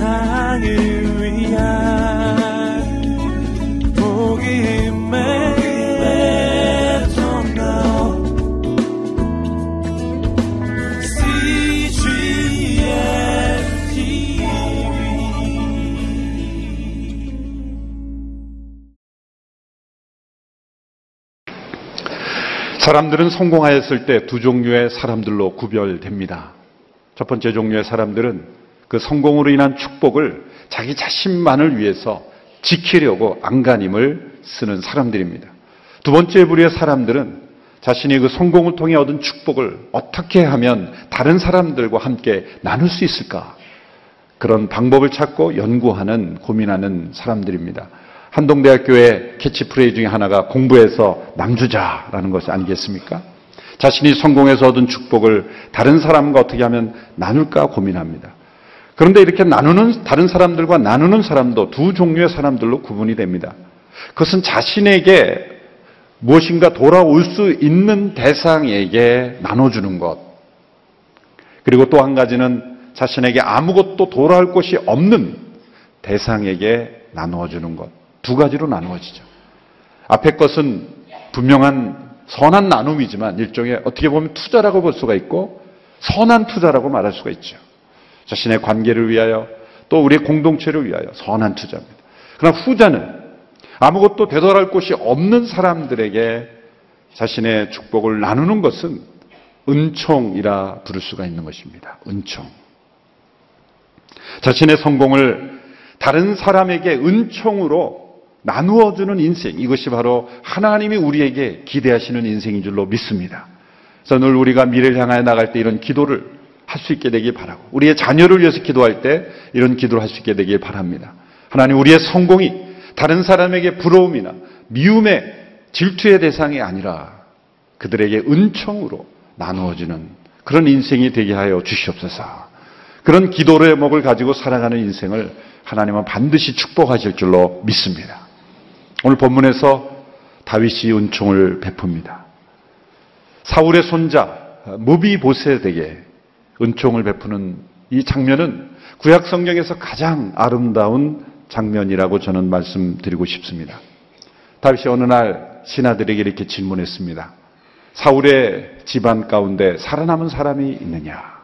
세상을 위한 복음의 사람들은 성공하였을 때 두 종류의 사람들로 구별됩니다. 첫 번째 종류의 사람들은 그 성공으로 인한 축복을 자기 자신만을 위해서 지키려고 안간힘을 쓰는 사람들입니다. 두 번째 부류의 사람들은 자신이 그 성공을 통해 얻은 축복을 어떻게 하면 다른 사람들과 함께 나눌 수 있을까? 그런 방법을 찾고 연구하는, 고민하는 사람들입니다. 한동대학교의 캐치프레이 중에 하나가 공부해서 남주자라는 것이 아니겠습니까? 자신이 성공해서 얻은 축복을 다른 사람과 어떻게 하면 나눌까 고민합니다. 그런데 이렇게 나누는, 다른 사람들과 나누는 사람도 두 종류의 사람들로 구분이 됩니다. 그것은 자신에게 무엇인가 돌아올 수 있는 대상에게 나눠주는 것. 그리고 또 한 가지는 자신에게 아무것도 돌아올 것이 없는 대상에게 나누어주는 것. 두 가지로 나누어지죠. 앞에 것은 분명한 선한 나눔이지만 일종의 어떻게 보면 투자라고 볼 수가 있고 선한 투자라고 말할 수가 있죠. 자신의 관계를 위하여 또 우리의 공동체를 위하여 선한 투자입니다. 그러나 후자는 아무것도 되돌아갈 곳이 없는 사람들에게 자신의 축복을 나누는 것은 은총이라 부를 수가 있는 것입니다. 은총. 자신의 성공을 다른 사람에게 은총으로 나누어주는 인생, 이것이 바로 하나님이 우리에게 기대하시는 인생인 줄로 믿습니다. 그래서 늘 우리가 미래를 향하여 나갈 때 이런 기도를 할 수 있게 되길 바라고, 우리의 자녀를 위해서 기도할 때 이런 기도를 할 수 있게 되길 바랍니다. 하나님 우리의 성공이 다른 사람에게 부러움이나 미움의 질투의 대상이 아니라 그들에게 은총으로 나누어지는 그런 인생이 되게 하여 주시옵소서. 그런 기도의 목을 가지고 살아가는 인생을 하나님은 반드시 축복하실 줄로 믿습니다. 오늘 본문에서 다윗이 은총을 베풉니다. 사울의 손자 무비보셋에게 은총을 베푸는 이 장면은 구약 성경에서 가장 아름다운 장면이라고 저는 말씀드리고 싶습니다. 다윗이 어느 날 신하들에게 이렇게 질문했습니다. 사울의 집안 가운데 살아남은 사람이 있느냐?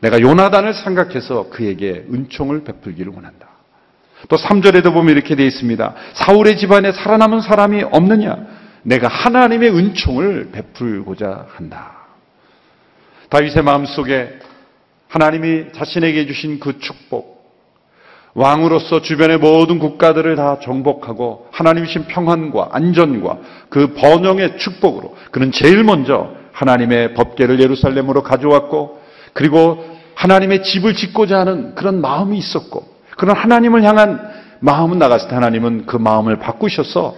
내가 요나단을 생각해서 그에게 은총을 베풀기를 원한다. 또 3절에도 보면 이렇게 되어 있습니다. 사울의 집안에 살아남은 사람이 없느냐? 내가 하나님의 은총을 베풀고자 한다. 다윗의 마음속에 하나님이 자신에게 주신 그 축복, 왕으로서 주변의 모든 국가들을 다 정복하고 하나님이 신 평안과 안전과 그 번영의 축복으로 그는 제일 먼저 하나님의 법계를 예루살렘으로 가져왔고 그리고 하나님의 집을 짓고자 하는 그런 마음이 있었고 그런 하나님을 향한 마음은 나갔을 때 하나님은 그 마음을 바꾸셔서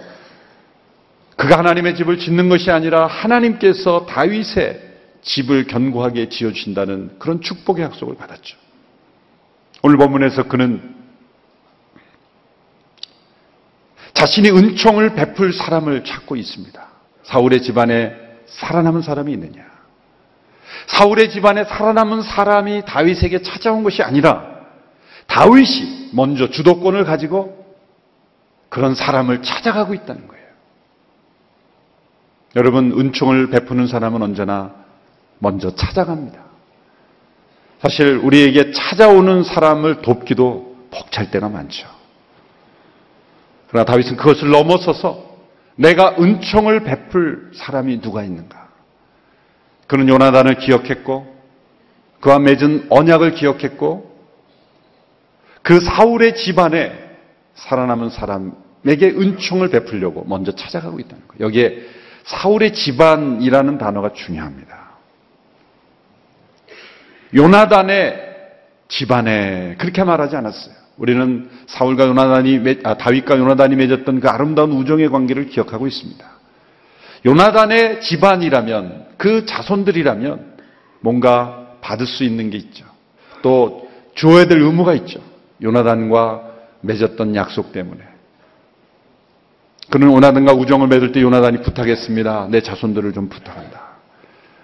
그가 하나님의 집을 짓는 것이 아니라 하나님께서 다윗의 집을 견고하게 지어주신다는 그런 축복의 약속을 받았죠. 오늘 본문에서 그는 자신이 은총을 베풀 사람을 찾고 있습니다. 사울의 집안에 살아남은 사람이 있느냐? 사울의 집안에 살아남은 사람이 다윗에게 찾아온 것이 아니라 다윗이 먼저 주도권을 가지고 그런 사람을 찾아가고 있다는 거예요. 여러분, 은총을 베푸는 사람은 언제나 먼저 찾아갑니다. 사실 우리에게 찾아오는 사람을 돕기도 벅찰 때가 많죠. 그러나 다윗은 그것을 넘어서서 내가 은총을 베풀 사람이 누가 있는가? 그는 요나단을 기억했고 그와 맺은 언약을 기억했고 그 사울의 집안에 살아남은 사람에게 은총을 베풀려고 먼저 찾아가고 있다는 거예요. 여기에 사울의 집안이라는 단어가 중요합니다. 요나단의 집안에 그렇게 말하지 않았어요. 우리는 사울과 요나단이 아, 다윗과 요나단이 맺었던 그 아름다운 우정의 관계를 기억하고 있습니다. 요나단의 집안이라면 그 자손들이라면 뭔가 받을 수 있는 게 있죠. 또 주어야 될 의무가 있죠. 요나단과 맺었던 약속 때문에. 그는 요나단과 우정을 맺을 때 요나단이 부탁했습니다. 내 자손들을 좀 부탁한다.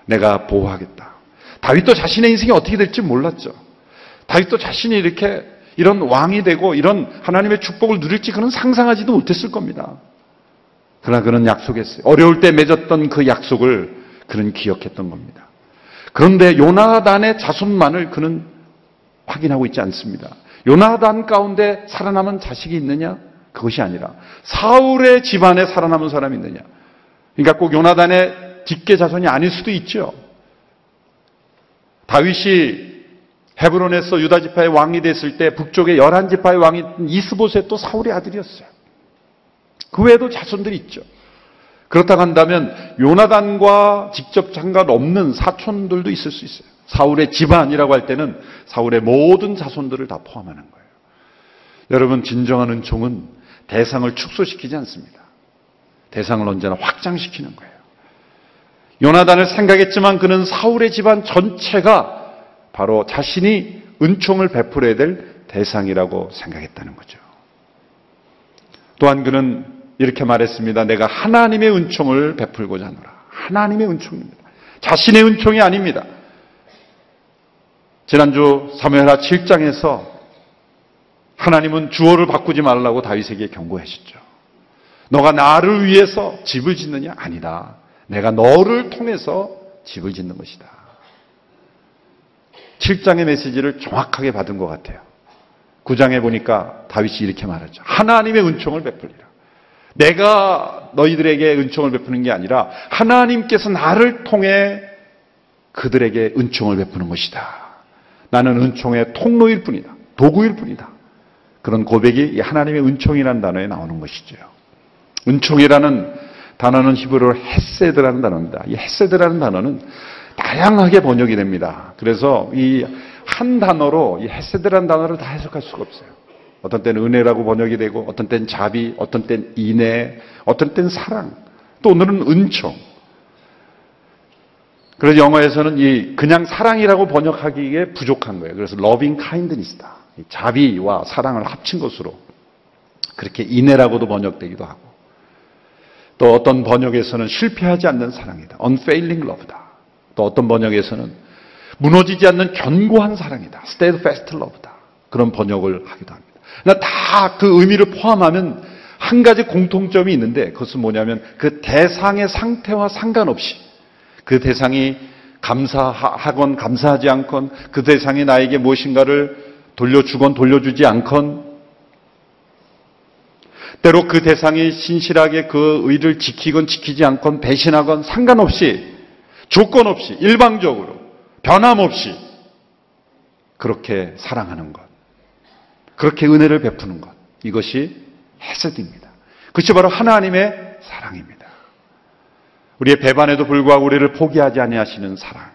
내가 보호하겠다. 다윗도 자신의 인생이 어떻게 될지 몰랐죠. 다윗도 자신이 이렇게 이런 왕이 되고 이런 하나님의 축복을 누릴지 그는 상상하지도 못했을 겁니다. 그러나 그는 약속했어요. 어려울 때 맺었던 그 약속을 그는 기억했던 겁니다. 그런데 요나단의 자손만을 그는 확인하고 있지 않습니다. 요나단 가운데 살아남은 자식이 있느냐? 그것이 아니라 사울의 집안에 살아남은 사람이 있느냐? 그러니까 꼭 요나단의 뒷계 자손이 아닐 수도 있죠. 다윗이 헤브론에서 유다 지파의 왕이 됐을 때 북쪽의 열한 지파의 왕이 이스보셋도 사울의 아들이었어요. 그 외에도 자손들이 있죠. 그렇다고 한다면 요나단과 직접 상관없는 사촌들도 있을 수 있어요. 사울의 집안이라고 할 때는 사울의 모든 자손들을 다 포함하는 거예요. 여러분 진정한 은총은 대상을 축소시키지 않습니다. 대상을 언제나 확장시키는 거예요. 요나단을 생각했지만 그는 사울의 집안 전체가 바로 자신이 은총을 베풀어야 될 대상이라고 생각했다는 거죠. 또한 그는 이렇게 말했습니다. 내가 하나님의 은총을 베풀고자 하노라. 하나님의 은총입니다. 자신의 은총이 아닙니다. 지난주 사무엘하 7장에서 하나님은 주어를 바꾸지 말라고 다윗에게 경고하셨죠. 너가 나를 위해서 집을 짓느냐? 아니다. 내가 너를 통해서 집을 짓는 것이다. 7장의 메시지를 정확하게 받은 것 같아요. 9장에 보니까 다윗이 이렇게 말하죠. 하나님의 은총을 베풀리라. 내가 너희들에게 은총을 베푸는 게 아니라 하나님께서 나를 통해 그들에게 은총을 베푸는 것이다. 나는 은총의 통로일 뿐이다. 도구일 뿐이다. 그런 고백이 하나님의 은총이라는 단어에 나오는 것이죠. 은총이라는 단어는 히브리어로 헤세드라는 단어입니다. 이 헤세드라는 단어는 다양하게 번역이 됩니다. 그래서 이 한 단어로 이 헤세드라는 단어를 다 해석할 수가 없어요. 어떤 때는 은혜라고 번역이 되고, 어떤 때는 자비, 어떤 때는 인애, 어떤 때는 사랑, 또 오늘은 은총. 그래서 영어에서는 이 그냥 사랑이라고 번역하기에 부족한 거예요. 그래서 loving kindness다. 자비와 사랑을 합친 것으로 그렇게 인애라고도 번역되기도 하고 또 어떤 번역에서는 실패하지 않는 사랑이다. unfailing love다. 또 어떤 번역에서는 무너지지 않는 견고한 사랑이다. steadfast love다. 그런 번역을 하기도 합니다. 다그 의미를 포함하면 한 가지 공통점이 있는데 그것은 뭐냐면 그 대상의 상태와 상관없이 그 대상이 감사하건 감사하지 않건 그 대상이 나에게 무엇인가를 돌려주건 돌려주지 않건 때로 그 대상이 신실하게 그 의를 지키건 지키지 않건 배신하건 상관없이 조건 없이 일방적으로 변함없이 그렇게 사랑하는 것. 그렇게 은혜를 베푸는 것. 이것이 헤세드입니다. 그것이 바로 하나님의 사랑입니다. 우리의 배반에도 불구하고 우리를 포기하지 아니하시는 사랑.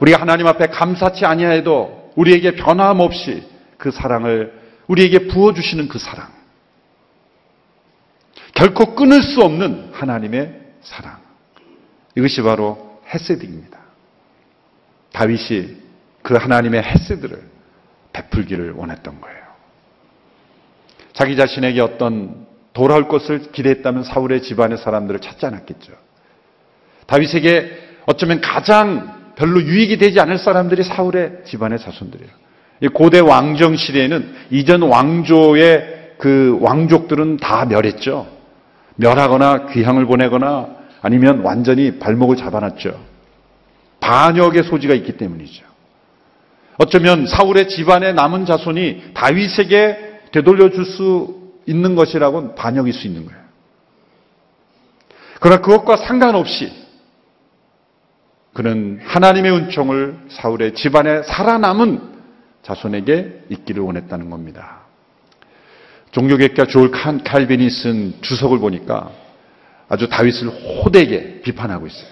우리가 하나님 앞에 감사치 아니하여도 우리에게 변함없이 그 사랑을 우리에게 부어주시는 그 사랑. 결코 끊을 수 없는 하나님의 사랑. 이것이 바로 헤세드입니다. 다윗이 그 하나님의 헤세드를 베풀기를 원했던 거예요. 자기 자신에게 어떤 돌아올 것을 기대했다면 사울의 집안의 사람들을 찾지 않았겠죠. 다윗에게 어쩌면 가장 별로 유익이 되지 않을 사람들이 사울의 집안의 자손들이에요. 고대 왕정 시대에는 이전 왕조의 그 왕족들은 다 멸했죠. 멸하거나 귀향을 보내거나 아니면 완전히 발목을 잡아놨죠. 반역의 소지가 있기 때문이죠. 어쩌면 사울의 집안의 남은 자손이 다윗에게 되돌려 줄 수 있는 것이라고는 반역일 수 있는 거예요. 그러나 그것과 상관없이 그는 하나님의 은총을 사울의 집안에 살아남은 자손에게 있기를 원했다는 겁니다. 종교개혁가 조을 칼빈이 쓴 주석을 보니까 아주 다윗을 호되게 비판하고 있어요.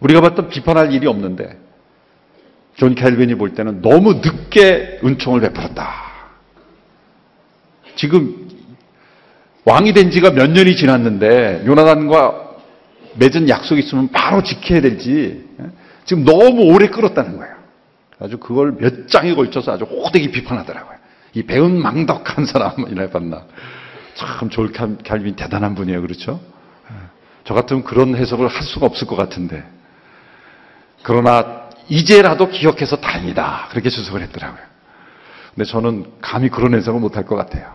우리가 볼 땐 비판할 일이 없는데 존 캘빈이 볼 때는 너무 늦게 은총을 베풀었다. 지금 왕이 된 지가 몇 년이 지났는데 요나단과 맺은 약속이 있으면 바로 지켜야 되지 예? 지금 너무 오래 끌었다는 거예요. 아주 그걸 몇 장에 걸쳐서 아주 호되게 비판하더라고요. 이 배운 망덕한 사람이라 봤나. 참 졸 칼빈 대단한 분이에요. 그렇죠? 예. 저 같으면 그런 해석을 할 수가 없을 것 같은데. 그러나 이제라도 기억해서 다행이다. 그렇게 주석을 했더라고요. 근데 저는 감히 그런 해석을 못할 것 같아요.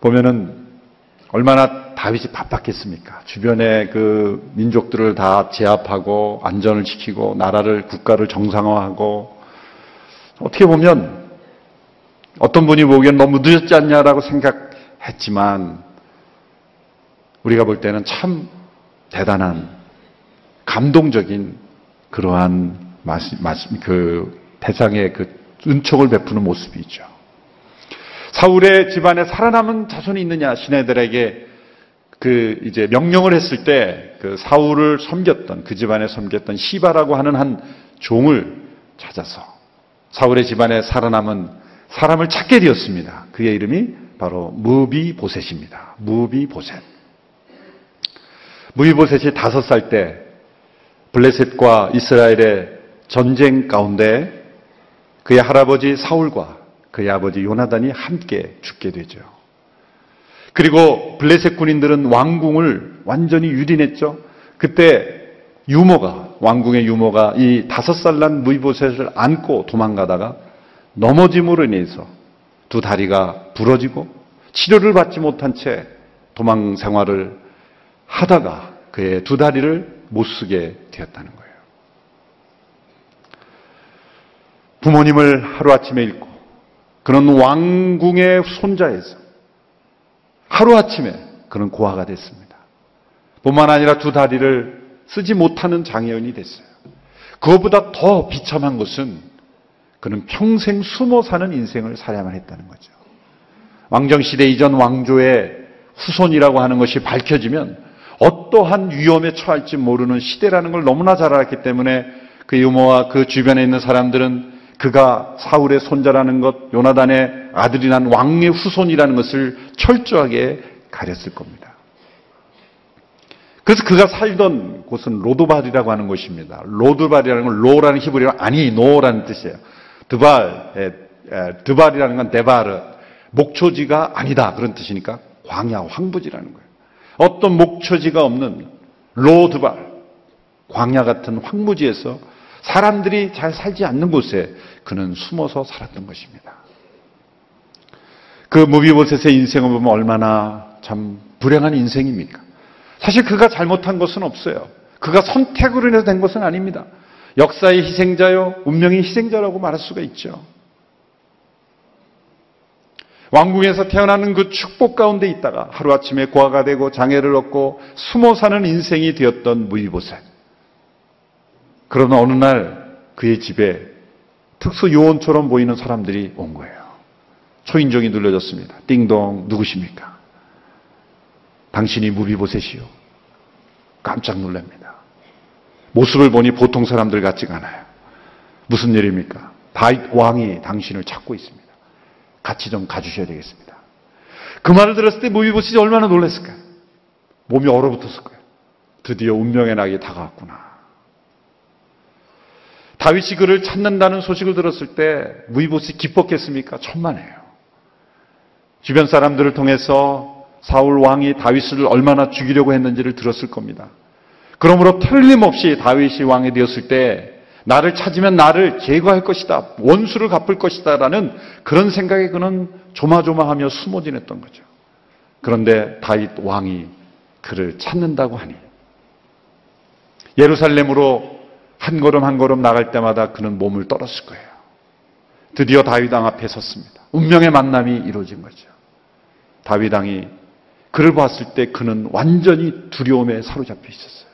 보면은 얼마나 다윗이 바빴겠습니까? 주변의 그 민족들을 다 제압하고 안전을 지키고 나라를 국가를 정상화하고 어떻게 보면 어떤 분이 보기엔 너무 늦었지 않냐라고 생각했지만 우리가 볼 때는 참 대단한 감동적인 그러한 그 대상의 그 은총을 베푸는 모습이죠. 사울의 집안에 살아남은 자손이 있느냐 시내들에게 그 이제 명령을 했을 때 그 사울을 섬겼던 그 집안에 섬겼던 시바라고 하는 한 종을 찾아서 사울의 집안에 살아남은 사람을 찾게 되었습니다. 그의 이름이 바로 무비보셋입니다. 무비보셋. 무비보셋이 다섯 살 때 블레셋과 이스라엘의 전쟁 가운데 그의 할아버지 사울과 그의 아버지 요나단이 함께 죽게 되죠. 그리고 블레셋 군인들은 왕궁을 완전히 유린했죠. 그때 유모가 왕궁의 유모가 이 다섯 살 난 무이보셋을 안고 도망가다가 넘어짐으로 인해서 두 다리가 부러지고 치료를 받지 못한 채 도망 생활을 하다가 그의 두 다리를 못 쓰게 되었다는 거예요. 부모님을 하루아침에 잃고 그런 왕궁의 손자에서 하루아침에 그런 고아가 됐습니다. 뿐만 아니라 두 다리를 쓰지 못하는 장애인이 됐어요. 그것보다 더 비참한 것은 그는 평생 숨어 사는 인생을 살아야만 했다는 거죠. 왕정시대 이전 왕조의 후손이라고 하는 것이 밝혀지면 어떠한 위험에 처할지 모르는 시대라는 걸 너무나 잘 알았기 때문에 그 유모와 그 주변에 있는 사람들은 그가 사울의 손자라는 것, 요나단의 아들이 난 왕의 후손이라는 것을 철저하게 가렸을 겁니다. 그래서 그가 살던 곳은 로드발이라고 하는 곳입니다. 로드발이라는 건 로라는 히브리어 아니 no라는 뜻이에요. 드발, 드발이라는 건 데바르, 목초지가 아니다 그런 뜻이니까 광야, 황무지라는 거예요. 어떤 목초지가 없는 로드발, 광야 같은 황무지에서 사람들이 잘 살지 않는 곳에 그는 숨어서 살았던 것입니다. 그 무비보셋의 인생을 보면 얼마나 참 불행한 인생입니까? 사실 그가 잘못한 것은 없어요. 그가 선택으로 인해서 된 것은 아닙니다. 역사의 희생자요, 운명의 희생자라고 말할 수가 있죠. 왕궁에서 태어나는 그 축복 가운데 있다가 하루아침에 고아가 되고 장애를 얻고 숨어 사는 인생이 되었던 무비보셋. 그러나 어느 날 그의 집에 특수 요원처럼 보이는 사람들이 온 거예요. 초인종이 눌러졌습니다. 띵동 누구십니까? 당신이 무비보셋이요. 깜짝 놀랍니다. 모습을 보니 보통 사람들 같지가 않아요. 무슨 일입니까? 다윗 왕이 당신을 찾고 있습니다. 같이 좀 가주셔야 되겠습니다. 그 말을 들었을 때 무비보셋이 얼마나 놀랐을까요? 몸이 얼어붙었을 거예요. 드디어 운명의 낙이 다가왔구나. 다윗이 그를 찾는다는 소식을 들었을 때 무이봇이 기뻤겠습니까? 천만에요. 주변 사람들을 통해서 사울 왕이 다윗을 얼마나 죽이려고 했는지를 들었을 겁니다. 그러므로 틀림없이 다윗이 왕이 되었을 때 나를 찾으면 나를 제거할 것이다. 원수를 갚을 것이다. 라는 그런 생각에 그는 조마조마하며 숨어 지냈던 거죠. 그런데 다윗 왕이 그를 찾는다고 하니 예루살렘으로 한 걸음 한 걸음 나갈 때마다 그는 몸을 떨었을 거예요. 드디어 다윗왕 앞에 섰습니다. 운명의 만남이 이루어진 거죠. 다윗왕이 그를 봤을 때 그는 완전히 두려움에 사로잡혀 있었어요.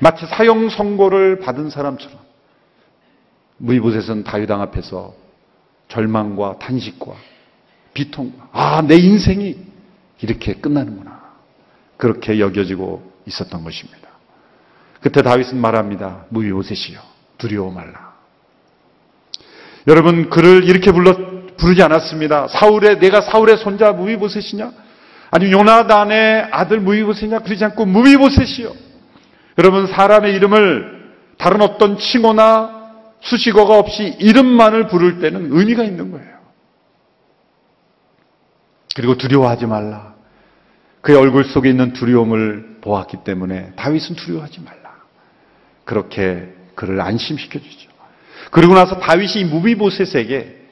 마치 사형 선고를 받은 사람처럼 무이보셋은 다윗 왕 앞에서 절망과 탄식과 비통과 아, 내 인생이 이렇게 끝나는구나. 그렇게 여겨지고 있었던 것입니다. 그때 다윗은 말합니다. 무요셋이요. 두려워 말라. 여러분 그를 이렇게 불러 부르지 않았습니다. 사울의 내가 사울의 손자 무비보셋이냐? 아니 요나단의 아들 무비보셋이냐? 그러지 않고 무비보셋이요. 여러분 사람의 이름을 다른 어떤 칭호나 수식어가 없이 이름만을 부를 때는 의미가 있는 거예요. 그리고 두려워하지 말라. 그의 얼굴 속에 있는 두려움을 보았기 때문에 다윗은 두려워하지 말라. 그렇게 그를 안심시켜 주죠. 그리고 나서 다윗이 무비보셋에게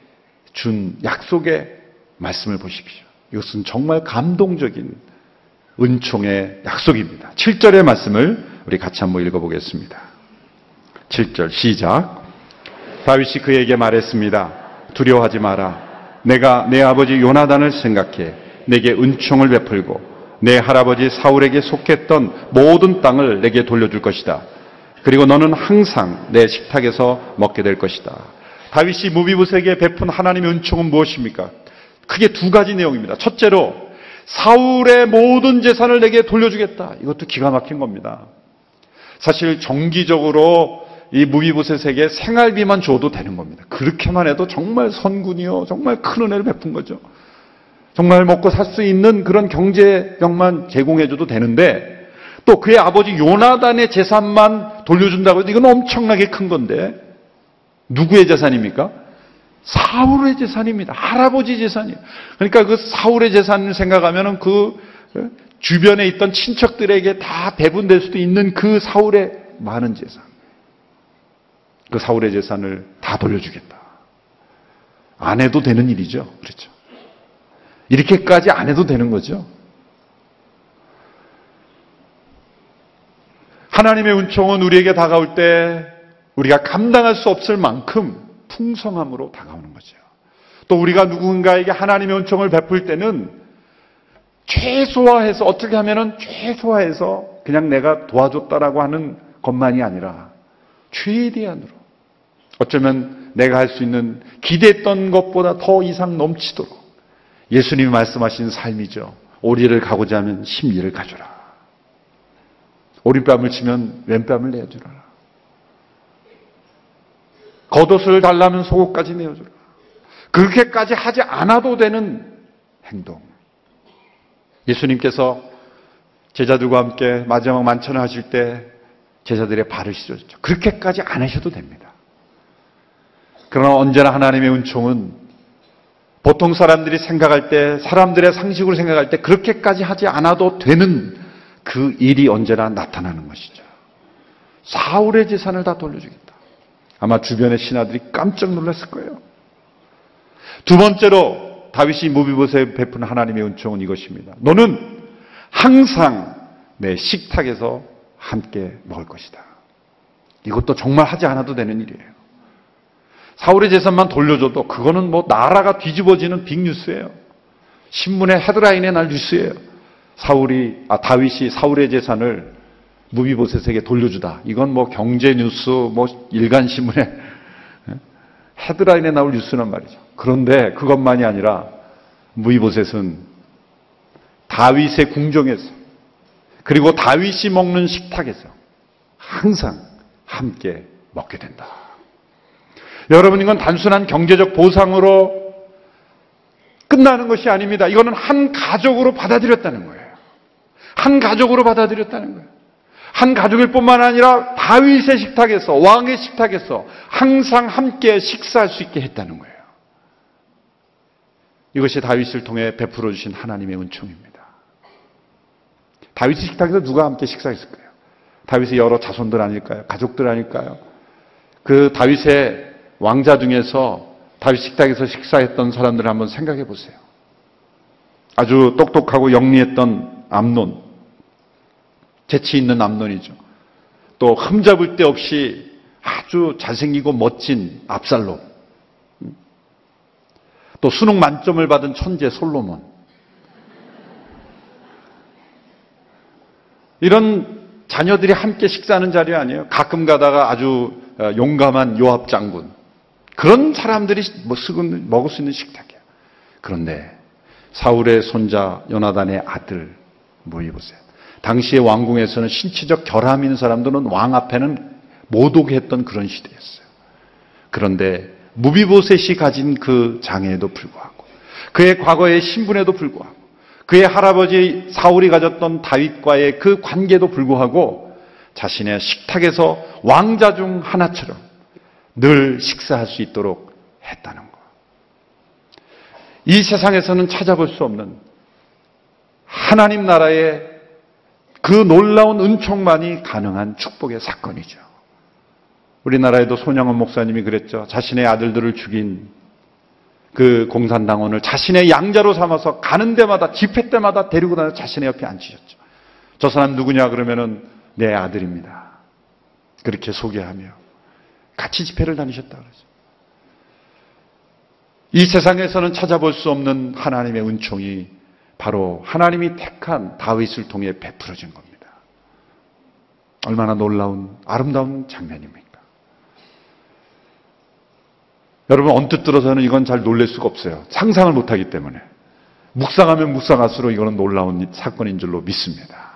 준 약속의 말씀을 보십시오. 이것은 정말 감동적인 은총의 약속입니다. 7절의 말씀을 우리 같이 한번 읽어보겠습니다. 7절 시작. 다윗이 그에게 말했습니다. 두려워하지 마라. 내가 내 아버지 요나단을 생각해 내게 은총을 베풀고 내 할아버지 사울에게 속했던 모든 땅을 내게 돌려줄 것이다. 그리고 너는 항상 내 식탁에서 먹게 될 것이다. 다윗이 무비부세에게 베푼 하나님의 은총은 무엇입니까? 크게 두 가지 내용입니다. 첫째로 사울의 모든 재산을 내게 돌려주겠다. 이것도 기가 막힌 겁니다. 사실 정기적으로 이 무비부셋에게 생활비만 줘도 되는 겁니다. 그렇게만 해도 정말 선군이요. 정말 큰 은혜를 베푼 거죠. 정말 먹고 살 수 있는 그런 경제력만 제공해줘도 되는데 또 그의 아버지 요나단의 재산만 돌려준다고 해도 이건 엄청나게 큰 건데 누구의 재산입니까? 사울의 재산입니다. 할아버지 재산이에요. 그러니까 그 사울의 재산을 생각하면은 그 주변에 있던 친척들에게 다 배분될 수도 있는 그 사울의 많은 재산. 그 사울의 재산을 다 돌려주겠다. 안 해도 되는 일이죠. 그렇죠. 이렇게까지 안 해도 되는 거죠. 하나님의 은총은 우리에게 다가올 때 우리가 감당할 수 없을 만큼 풍성함으로 다가오는 거죠. 또 우리가 누군가에게 하나님의 은총을 베풀 때는 최소화해서 어떻게 하면은 최소화해서 그냥 내가 도와줬다라고 하는 것만이 아니라 최대한으로 어쩌면 내가 할 수 있는 기대했던 것보다 더 이상 넘치도록 예수님이 말씀하신 삶이죠. 오리를 가고자 하면 심리를 가져라. 오른뺨을 치면 왼뺨을 내주라. 겉옷을 달라면 속옷까지 내어주라. 그렇게까지 하지 않아도 되는 행동. 예수님께서 제자들과 함께 마지막 만찬을 하실 때 제자들의 발을 씻어줬죠. 그렇게까지 안 하셔도 됩니다. 그러나 언제나 하나님의 은총은 보통 사람들이 생각할 때, 사람들의 상식으로 생각할 때 그렇게까지 하지 않아도 되는 그 일이 언제나 나타나는 것이죠. 사울의 재산을 다 돌려주겠다. 아마 주변의 신하들이 깜짝 놀랐을 거예요. 두 번째로 다윗이 무비보세 베푼 하나님의 은총은 이것입니다. 너는 항상 내 식탁에서 함께 먹을 것이다. 이것도 정말 하지 않아도 되는 일이에요. 사울의 재산만 돌려줘도 그거는 뭐 나라가 뒤집어지는 빅뉴스예요. 신문의 헤드라인에 날 뉴스예요. 사울이 아 다윗이 사울의 재산을 무비보셋에게 돌려주다. 이건 뭐 경제 뉴스, 뭐 일간 신문에 예? 헤드라인에 나올 뉴스란 말이죠. 그런데 그것만이 아니라 무비보셋은 다윗의 궁정에서 그리고 다윗이 먹는 식탁에서 항상 함께 먹게 된다. 여러분 이건 단순한 경제적 보상으로 끝나는 것이 아닙니다. 이거는 한 가족으로 받아들였다는 거예요. 한 가족으로 받아들였다는 거예요. 한 가족일 뿐만 아니라 다윗의 식탁에서 왕의 식탁에서 항상 함께 식사할 수 있게 했다는 거예요. 이것이 다윗을 통해 베풀어 주신 하나님의 은총입니다. 다윗의 식탁에서 누가 함께 식사했을까요? 다윗의 여러 자손들 아닐까요? 가족들 아닐까요? 그 다윗의 왕자 중에서 다윗 식탁에서 식사했던 사람들을 한번 생각해 보세요. 아주 똑똑하고 영리했던 암론, 재치 있는 암론이죠. 또 흠잡을 데 없이 아주 잘생기고 멋진 압살롬. 또 수능 만점을 받은 천재 솔로몬. 이런 자녀들이 함께 식사하는 자리 아니에요. 가끔 가다가 아주 어, 용감한 요합 장군. 그런 사람들이 뭐 먹을 수 있는 식탁이야. 그런데 사울의 손자 요나단의 아들 무이보세 당시의 왕궁에서는 신체적 결함 있는 사람들은 왕 앞에는 못 오게 했던 그런 시대였어요. 그런데 무비보셋이 가진 그 장애에도 불구하고 그의 과거의 신분에도 불구하고 그의 할아버지 사울이 가졌던 다윗과의 그 관계도 불구하고 자신의 식탁에서 왕자 중 하나처럼 늘 식사할 수 있도록 했다는 것. 이 세상에서는 찾아볼 수 없는 하나님 나라의 그 놀라운 은총만이 가능한 축복의 사건이죠. 우리나라에도 손영원 목사님이 그랬죠. 자신의 아들들을 죽인 그 공산당원을 자신의 양자로 삼아서 가는 데마다 집회 때마다 데리고 다녀 자신의 옆에 앉히셨죠. 저 사람 누구냐 그러면은 내 아들입니다. 그렇게 소개하며 같이 집회를 다니셨다 그러죠. 이 세상에서는 찾아볼 수 없는 하나님의 은총이 바로 하나님이 택한 다윗을 통해 베풀어진 겁니다. 얼마나 놀라운 아름다운 장면입니까? 여러분 언뜻 들어서는 이건 잘 놀랄 수가 없어요. 상상을 못하기 때문에. 묵상하면 묵상할수록 이거는 놀라운 사건인 줄로 믿습니다.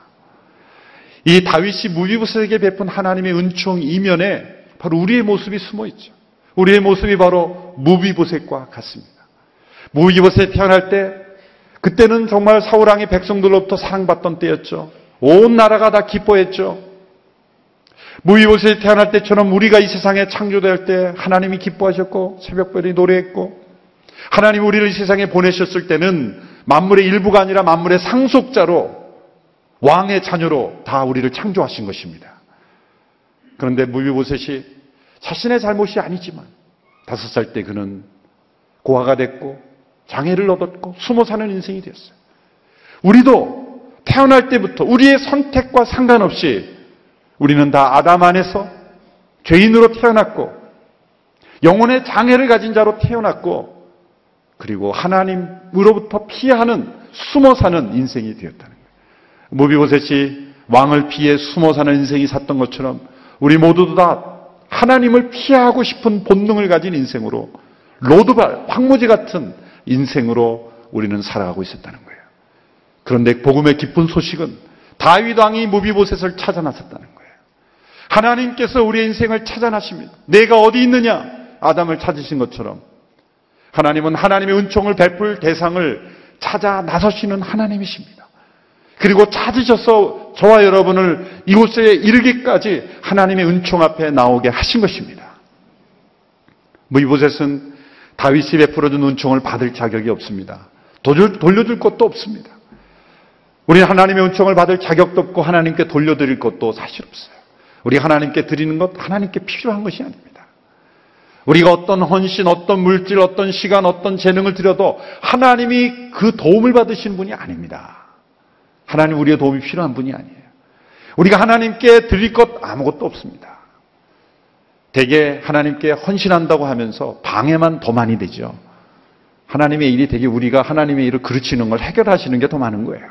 이 다윗이 무비보셋에게 베푼 하나님의 은총 이면에 바로 우리의 모습이 숨어 있죠. 우리의 모습이 바로 무비보셋과 같습니다. 무비보셋 태어날 때 그때는 정말 사울왕의 백성들로부터 사랑받던 때였죠. 온 나라가 다 기뻐했죠. 무비보셋이 태어날 때처럼 우리가 이 세상에 창조될 때 하나님이 기뻐하셨고 새벽별이 노래했고 하나님 우리를 이 세상에 보내셨을 때는 만물의 일부가 아니라 만물의 상속자로 왕의 자녀로 다 우리를 창조하신 것입니다. 그런데 무비보셋이 자신의 잘못이 아니지만 다섯 살 때 그는 고아가 됐고 장애를 얻었고 숨어 사는 인생이 되었어요. 우리도 태어날 때부터 우리의 선택과 상관없이 우리는 다 아담 안에서 죄인으로 태어났고 영혼의 장애를 가진 자로 태어났고 그리고 하나님으로부터 피하는 숨어 사는 인생이 되었다는 거예요. 무비보셋이 왕을 피해 숨어 사는 인생이 샀던 것처럼 우리 모두도 다 하나님을 피하고 싶은 본능을 가진 인생으로 로드발, 황무지 같은 인생으로 우리는 살아가고 있었다는 거예요. 그런데 복음의 기쁜 소식은 다윗 왕이 무비보셋을 찾아 나섰다는 거예요. 하나님께서 우리의 인생을 찾아나십니다. 내가 어디 있느냐? 아담을 찾으신 것처럼 하나님은 하나님의 은총을 베풀 대상을 찾아 나서시는 하나님이십니다. 그리고 찾으셔서 저와 여러분을 이곳에 이르기까지 하나님의 은총 앞에 나오게 하신 것입니다. 무이보셋은 다윗이 베풀어준 은총을 받을 자격이 없습니다. 돌려줄 것도 없습니다. 우리는 하나님의 은총을 받을 자격도 없고 하나님께 돌려드릴 것도 사실 없어요. 우리 하나님께 드리는 것 하나님께 필요한 것이 아닙니다. 우리가 어떤 헌신, 어떤 물질, 어떤 시간, 어떤 재능을 드려도 하나님이 그 도움을 받으시는 분이 아닙니다. 하나님 우리의 도움이 필요한 분이 아니에요. 우리가 하나님께 드릴 것 아무것도 없습니다. 대개 하나님께 헌신한다고 하면서 방해만 더 많이 되죠. 하나님의 일이 되게 우리가 하나님의 일을 그르치는 걸 해결하시는 게 더 많은 거예요.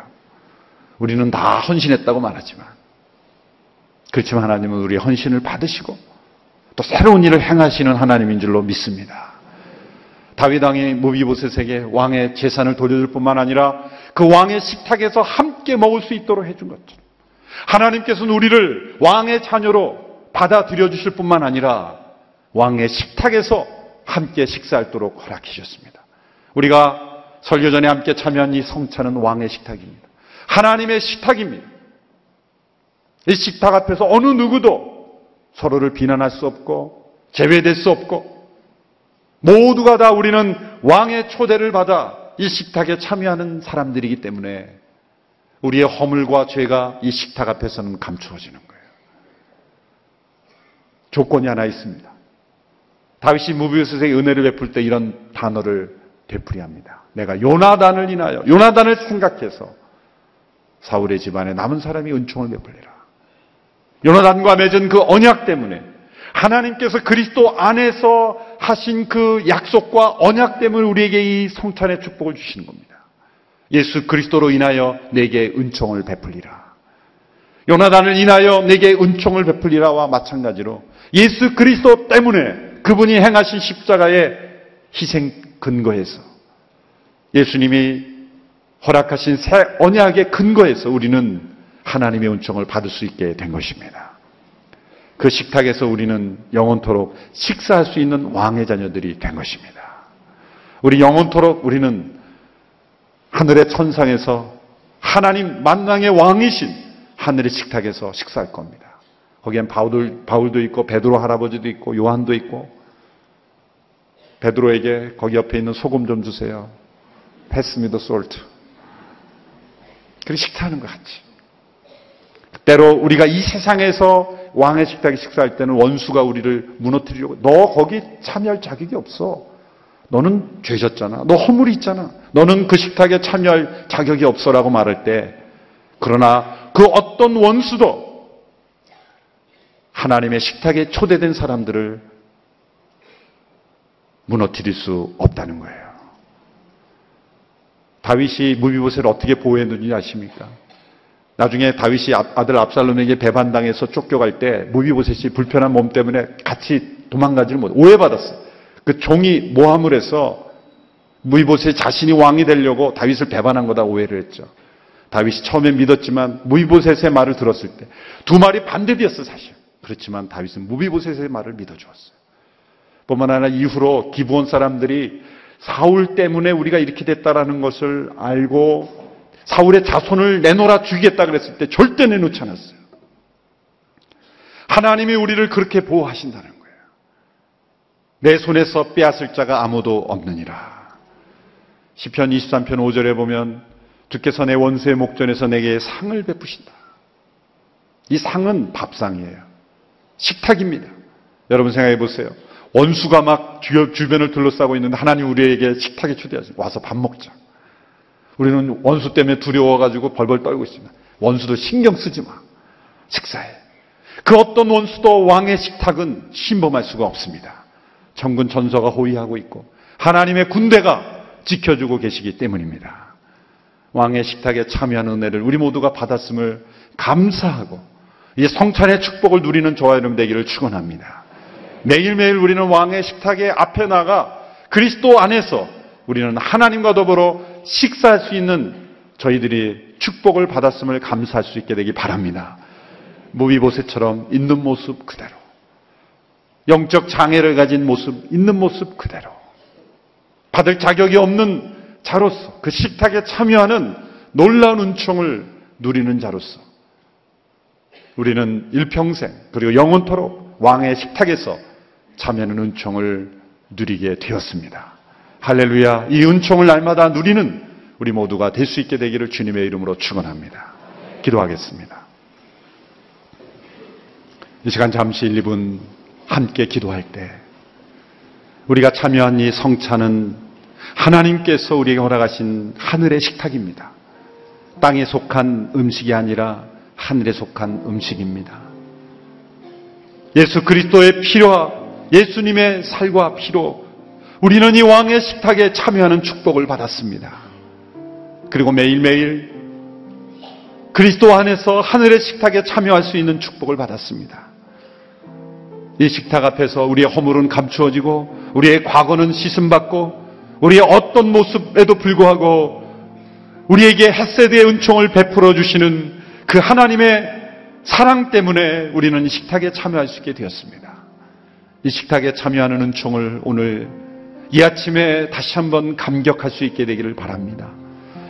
우리는 다 헌신했다고 말하지만 그렇지만 하나님은 우리의 헌신을 받으시고 또 새로운 일을 행하시는 하나님인 줄로 믿습니다. 다윗 왕이 무비보셋에게 왕의 재산을 돌려줄 뿐만 아니라 그 왕의 식탁에서 함께 먹을 수 있도록 해준 것처럼 하나님께서는 우리를 왕의 자녀로 받아들여 주실 뿐만 아니라 왕의 식탁에서 함께 식사하도록 허락해 주셨습니다. 우리가 설교 전에 함께 참여한 이 성찬은 왕의 식탁입니다. 하나님의 식탁입니다. 이 식탁 앞에서 어느 누구도 서로를 비난할 수 없고 제외될 수 없고 모두가 다 우리는 왕의 초대를 받아 이 식탁에 참여하는 사람들이기 때문에 우리의 허물과 죄가 이 식탁 앞에서는 감추어지는 거예요. 조건이 하나 있습니다. 다윗이 무비우스에게 은혜를 베풀 때 이런 단어를 되풀이합니다. 내가 요나단을 인하여 요나단을 생각해서 사울의 집안에 남은 사람이 은총을 베풀리라. 요나단과 맺은 그 언약 때문에 하나님께서 그리스도 안에서 하신 그 약속과 언약 때문에 우리에게 이 성찬의 축복을 주시는 겁니다. 예수 그리스도로 인하여 내게 은총을 베풀리라. 요나단을 인하여 내게 은총을 베풀리라와 마찬가지로 예수 그리스도 때문에 그분이 행하신 십자가의 희생 근거에서 예수님이 허락하신 새 언약의 근거에서 우리는 하나님의 은총을 받을 수 있게 된 것입니다. 그 식탁에서 우리는 영원토록 식사할 수 있는 왕의 자녀들이 된 것입니다. 우리 영원토록 우리는 하늘의 천상에서 하나님 만왕의 왕이신 하늘의 식탁에서 식사할 겁니다. 거기엔 바울, 바울도 있고 베드로 할아버지도 있고 요한도 있고 베드로에게 거기 옆에 있는 소금 좀 주세요. 패스미더 솔트. 그리고 식사하는 것 같이. 때로 우리가 이 세상에서 왕의 식탁에 식사할 때는 원수가 우리를 무너뜨리려고 너 거기 참여할 자격이 없어. 너는 죄졌잖아. 너 허물이 있잖아. 너는 그 식탁에 참여할 자격이 없어라고 말할 때 그러나 그 어떤 원수도 하나님의 식탁에 초대된 사람들을 무너뜨릴 수 없다는 거예요. 다윗이 무비보셋을 어떻게 보호했는지 아십니까? 나중에 다윗이 아들 압살롬에게 배반당해서 쫓겨갈 때 무비보셋이 불편한 몸 때문에 같이 도망가지를 못 오해받았어요. 그 종이 모함을 해서 무비보셋 자신이 왕이 되려고 다윗을 배반한 거다 오해를 했죠. 다윗이 처음에 믿었지만 무비보셋의 말을 들었을 때 두 말이 반대되었어 사실. 그렇지만 다윗은 무비보셋의 말을 믿어주었어요. 뿐만 아니라 이후로 기부원 사람들이 사울 때문에 우리가 이렇게 됐다라는 것을 알고 사울의 자손을 내놓아 죽이겠다 그랬을 때 절대 내놓지 않았어요. 하나님이 우리를 그렇게 보호하신다는 거예요. 내 손에서 빼앗을 자가 아무도 없느니라. 시편 23편 5절에 보면 주께서 내 원수의 목전에서 내게 상을 베푸신다. 이 상은 밥상이에요. 식탁입니다. 여러분 생각해 보세요. 원수가 막 주변을 둘러싸고 있는데 하나님 우리에게 식탁에 초대하시 와서 밥 먹자. 우리는 원수 때문에 두려워가지고 벌벌 떨고 있습니다. 원수도 신경 쓰지 마. 식사해. 그 어떤 원수도 왕의 식탁은 침범할 수가 없습니다. 천군 천서가 호위하고 있고 하나님의 군대가 지켜주고 계시기 때문입니다. 왕의 식탁에 참여하는 은혜를 우리 모두가 받았음을 감사하고 이 성찬의 축복을 누리는 저와 여러분 되기를 축원합니다. 매일매일 우리는 왕의 식탁에 앞에 나가 그리스도 안에서 우리는 하나님과 더불어 식사할 수 있는 저희들이 축복을 받았음을 감사할 수 있게 되기 바랍니다. 무비보세처럼 있는 모습 그대로 영적 장애를 가진 모습 있는 모습 그대로 받을 자격이 없는 자로서 그 식탁에 참여하는 놀라운 은총을 누리는 자로서 우리는 일평생 그리고 영원토록 왕의 식탁에서 참여하는 은총을 누리게 되었습니다. 할렐루야. 이 은총을 날마다 누리는 우리 모두가 될 수 있게 되기를 주님의 이름으로 축원합니다. 기도하겠습니다. 이 시간 잠시 1, 2분 함께 기도할 때 우리가 참여한 이 성찬은 하나님께서 우리에게 허락하신 하늘의 식탁입니다. 땅에 속한 음식이 아니라 하늘에 속한 음식입니다. 예수 그리스도의 피와 예수님의 살과 피로 우리는 이 왕의 식탁에 참여하는 축복을 받았습니다. 그리고 매일매일 그리스도 안에서 하늘의 식탁에 참여할 수 있는 축복을 받았습니다. 이 식탁 앞에서 우리의 허물은 감추어지고 우리의 과거는 씻음받고 우리의 어떤 모습에도 불구하고 우리에게 햇세드의 은총을 베풀어 주시는 그 하나님의 사랑 때문에 우리는 식탁에 참여할 수 있게 되었습니다. 이 식탁에 참여하는 은총을 오늘 이 아침에 다시 한번 감격할 수 있게 되기를 바랍니다.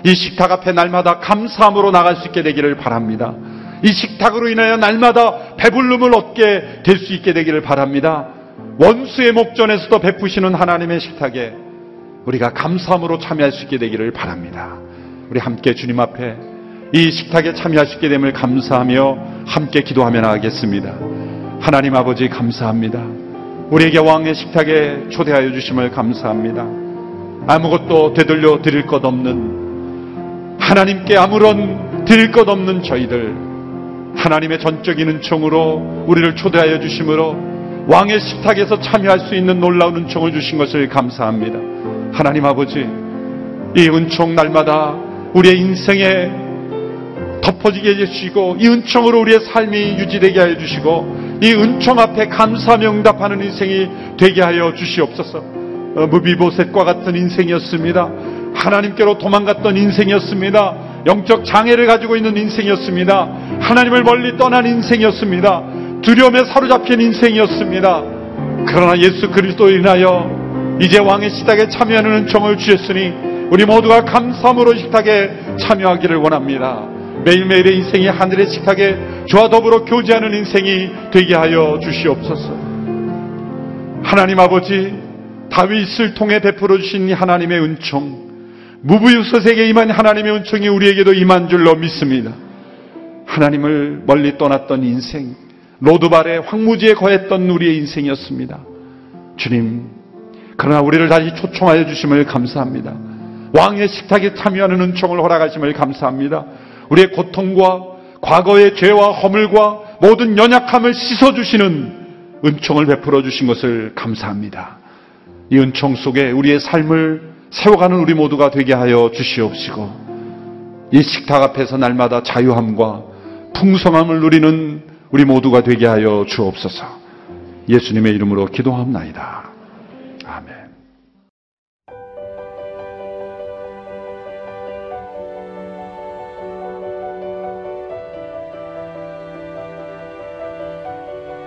이 식탁 앞에 날마다 감사함으로 나갈 수 있게 되기를 바랍니다. 이 식탁으로 인하여 날마다 배불름을 얻게 될 수 있게 되기를 바랍니다. 원수의 목전에서도 베푸시는 하나님의 식탁에 우리가 감사함으로 참여할 수 있게 되기를 바랍니다. 우리 함께 주님 앞에 이 식탁에 있게 됨을 감사하며 함께 기도하며 나가겠습니다. 하나님 아버지 감사합니다. 우리에게 왕의 식탁에 초대하여 주심을 감사합니다. 아무것도 되돌려 드릴 것 없는 하나님께 아무런 드릴 것 없는 저희들 하나님의 전적인 은총으로 우리를 초대하여 주심으로 왕의 식탁에서 참여할 수 있는 놀라운 은총을 주신 것을 감사합니다. 하나님 아버지 이 은총 날마다 우리의 인생에 덮어지게 해주시고 이 은총으로 우리의 삶이 유지되게 하여 주시고 이 은총 앞에 감사 명답하는 인생이 되게 하여 주시옵소서. 어, 무비보셋과 같은 인생이었습니다. 하나님께로 도망갔던 인생이었습니다. 영적 장애를 가지고 있는 인생이었습니다. 하나님을 멀리 떠난 인생이었습니다. 두려움에 사로잡힌 인생이었습니다. 그러나 예수 그리스도로 인하여 이제 왕의 식탁에 참여하는 은총을 주셨으니 우리 모두가 감사함으로 식탁에 참여하기를 원합니다. 매일매일의 인생이 하늘의 식탁에 저와 더불어 교제하는 인생이 되게 하여 주시옵소서. 하나님 아버지, 다윗을 통해 베풀어 주신 하나님의 은총, 무부유섯에게 임한 하나님의 은총이 우리에게도 임한 줄로 믿습니다. 하나님을 멀리 떠났던 인생, 로드발의 황무지에 거했던 우리의 인생이었습니다. 주님, 그러나 우리를 다시 초청하여 주심을 감사합니다. 왕의 식탁에 참여하는 은총을 허락하심을 감사합니다. 우리의 고통과 과거의 죄와 허물과 모든 연약함을 씻어주시는 은총을 베풀어 주신 것을 감사합니다. 이 은총 속에 우리의 삶을 세워가는 우리 모두가 되게 하여 주시옵시고 이 식탁 앞에서 날마다 자유함과 풍성함을 누리는 우리 모두가 되게 하여 주옵소서 예수님의 이름으로 기도합나이다. 아멘.